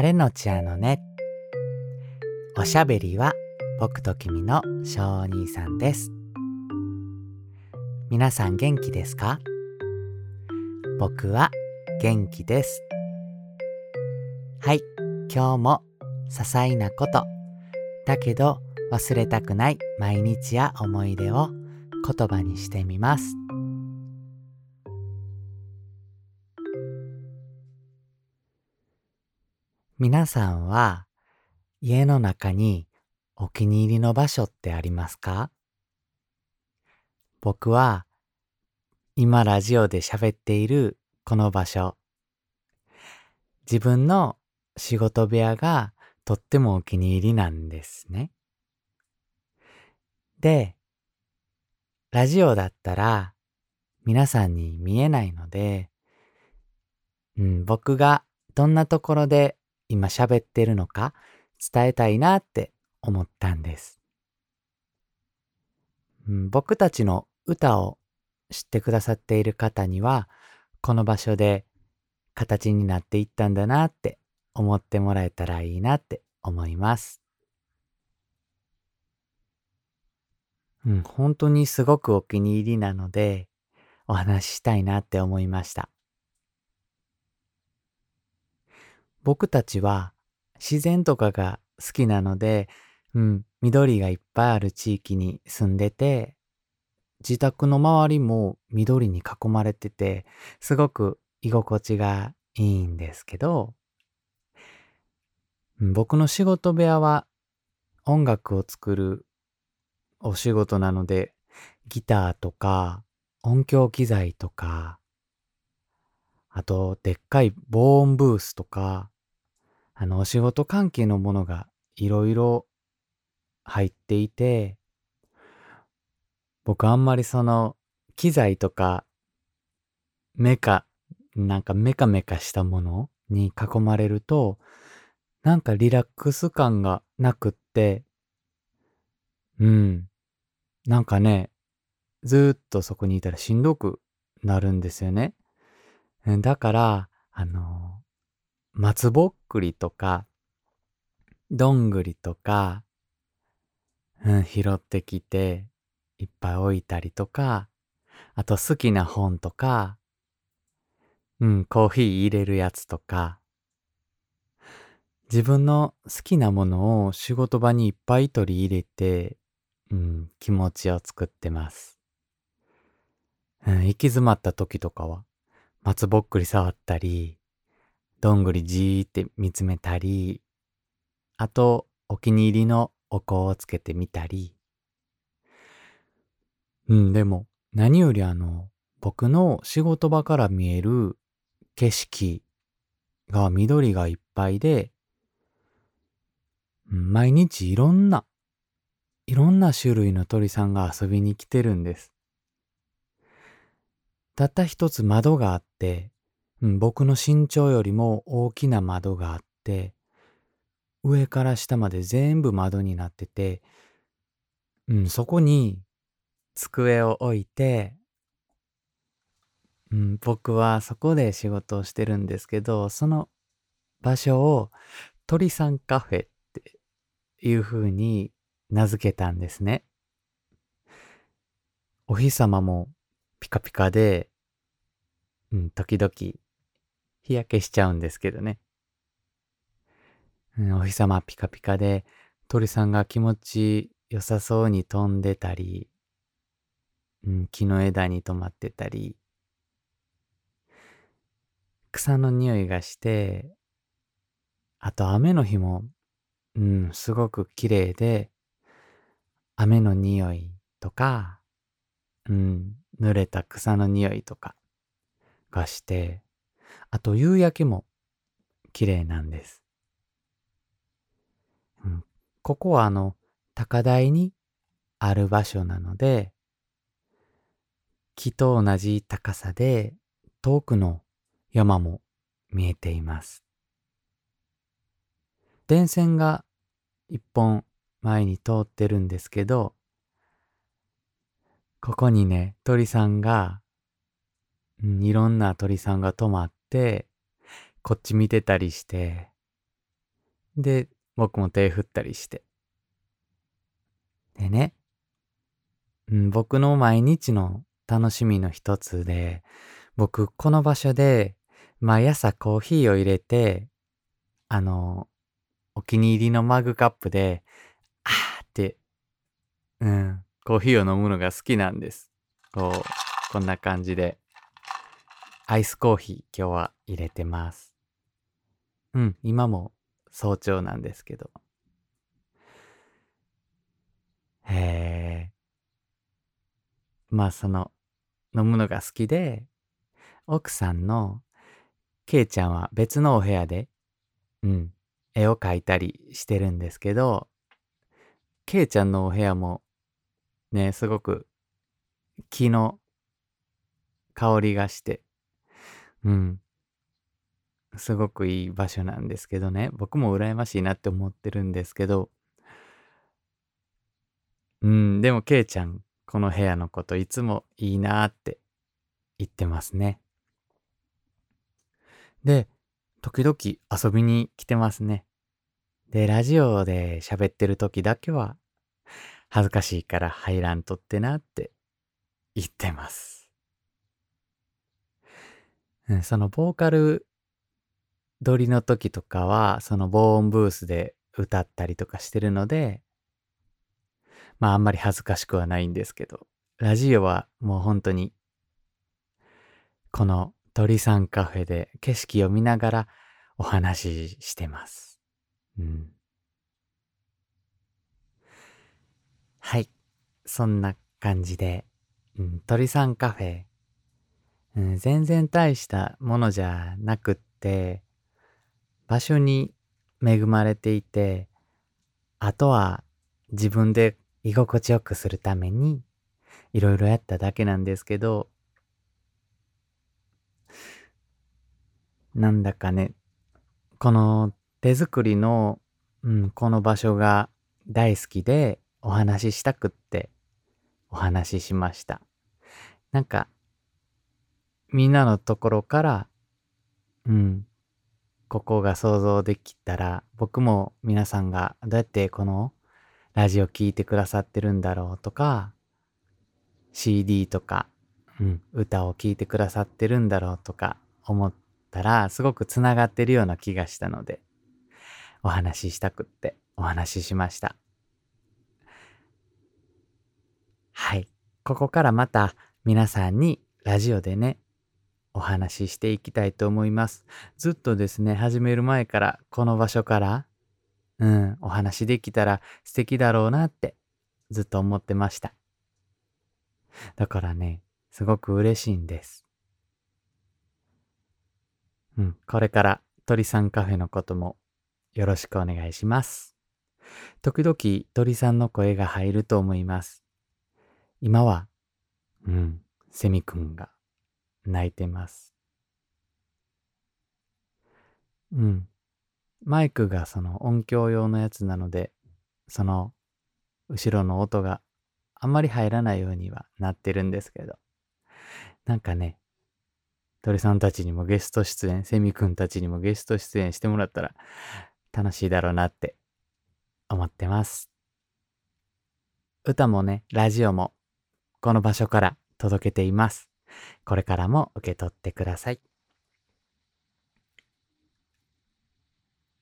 晴れのちあのね。おしゃべりは僕と君の小兄さんです。皆さん元気ですか？僕は元気です。はい、今日も些細なこと、だけど忘れたくない毎日や思い出を言葉にしてみます。皆さんは家の中にお気に入りの場所ってありますか？僕は今ラジオで喋っているこの場所自分の仕事部屋がとってもお気に入りなんですね。で、ラジオだったら皆さんに見えないので、うん、僕がどんなところで今喋ってるのか伝えたいなって思ったんです。うん、僕たちの歌を知ってくださっている方には、この場所で形になっていったんだなって思ってもらえたらいいなって思います。うん、本当にすごくお気に入りなので、お話ししたいなって思いました。僕たちは自然とかが好きなので、うん、緑がいっぱいある地域に住んでて、自宅の周りも緑に囲まれてて、すごく居心地がいいんですけど、僕の仕事部屋は音楽を作るお仕事なので、ギターとか音響機材とか、あと、でっかい防音ブースとか、あの、お仕事関係のものがいろいろ入っていて、僕あんまりその、機材とか、メカ、なんかメカメカしたものに囲まれると、なんかリラックス感がなくって、うん。なんかね、ずっとそこにいたらしんどくなるんですよね。だから、あの、松ぼっくりとか、どんぐりとか、うん、拾ってきて、いっぱい置いたりとか、あと好きな本とか、うん、コーヒー入れるやつとか、自分の好きなものを仕事場にいっぱい取り入れて、うん、気持ちを作ってます。うん、行き詰まった時とかは、松ぼっくり触ったり、どんぐりじーって見つめたり、あと、お気に入りのお香をつけてみたり。うん、でも、何よりあの、僕の仕事場から見える景色が緑がいっぱいで、毎日いろんな、いろんな種類の鳥さんが遊びに来てるんです。たった一つ窓があって、うん、僕の身長よりも大きな窓があって、上から下まで全部窓になってて、うん、そこに机を置いて、うん、僕はそこで仕事をしてるんですけど、その場所を鳥さんカフェっていう風に名付けたんですね。お日様もピカピカで、うん、時々日焼けしちゃうんですけどね。うん、お日様ピカピカで鳥さんが気持ち良さそうに飛んでたり、うん、木の枝に止まってたり、草の匂いがして、あと雨の日も、うん、すごく綺麗で、雨の匂いとか、うん、濡れた草の匂いとかがして、あと夕焼けも綺麗なんです。うん、ここはあの、高台にある場所なので、木と同じ高さで遠くの山も見えています。電線が一本前に通ってるんですけど、ここにね、鳥さんが、うん、いろんな鳥さんが止まって、こっち見てたりして、で、僕も手振ったりして。でね、うん、僕の毎日の楽しみの一つで、僕、この場所で、毎朝コーヒーを入れて、あの、お気に入りのマグカップで、あーって、うん、コーヒーを飲むのが好きなんです。こう、こんな感じで。アイスコーヒー今日は入れてます。うん、今も早朝なんですけど。へえ。まあその、飲むのが好きで、奥さんのケイちゃんは別のお部屋で、うん、絵を描いたりしてるんですけど、ケイちゃんのお部屋もね、すごく木の香りがして、うん、すごくいい場所なんですけどね、僕も羨ましいなって思ってるんですけど、うん、でもケイちゃん、この部屋のこといつもいいなって言ってますね。で、時々遊びに来てますね。で、ラジオで喋ってる時だけは、恥ずかしいから入らんとってなって言ってます。そのボーカル撮りの時とかは、その防音ブースで歌ったりとかしてるので、まああんまり恥ずかしくはないんですけど、ラジオはもう本当に、この鳥さんカフェで景色を見ながらお話ししてます。うん。はい。そんな感じで、うん、鳥さんカフェ、全然大したものじゃなくって、場所に恵まれていて、あとは自分で居心地よくするためにいろいろやっただけなんですけど、なんだかね、この手作りの、うん、この場所が大好きでお話ししたくってお話ししました。なんか、みんなのところから、うん、ここが想像できたら、僕も皆さんがどうやってこのラジオ聴いてくださってるんだろうとか、CD とか、うん、歌を聴いてくださってるんだろうとか思って、たら、すごくつながってるような気がしたので、お話ししたくってお話ししました。はい。ここからまた皆さんにラジオでね、お話ししていきたいと思います。ずっとですね、始める前からこの場所から、うん、お話できたら素敵だろうなってずっと思ってました。だからね、すごく嬉しいんです。うん、これから鳥さんカフェのこともよろしくお願いします。時々鳥さんの声が入ると思います。今は、うん、セミくんが泣いてます。うん。マイクがその音響用のやつなので、その後ろの音があんまり入らないようにはなってるんですけど、なんかね、鳥さんたちにもゲスト出演、セミくんたちにもゲスト出演してもらったら楽しいだろうなって思ってます。歌もね、ラジオもこの場所から届けています。これからも受け取ってください。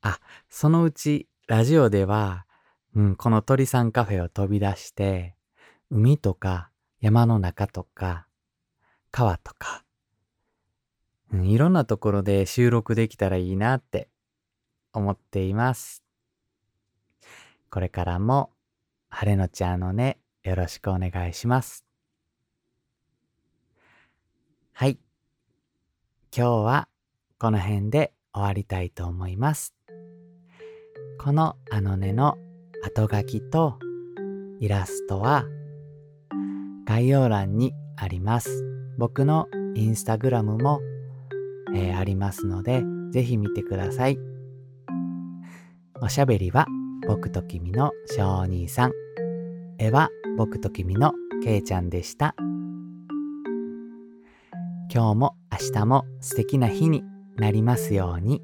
あ、そのうちラジオでは、うん、この鳥さんカフェを飛び出して、海とか山の中とか川とかうん、いろんなところで収録できたらいいなって思っています。これからも、晴れのちゃんのね、よろしくお願いします。はい。今日はこの辺で終わりたいと思います。このあのねの後書きとイラストは概要欄にあります。僕のインスタグラムもえー、ありますので、ぜひ見てください。おしゃべりは僕と君の小兄さん。絵は僕と君のけいちゃんでした。今日も明日も素敵な日になりますように。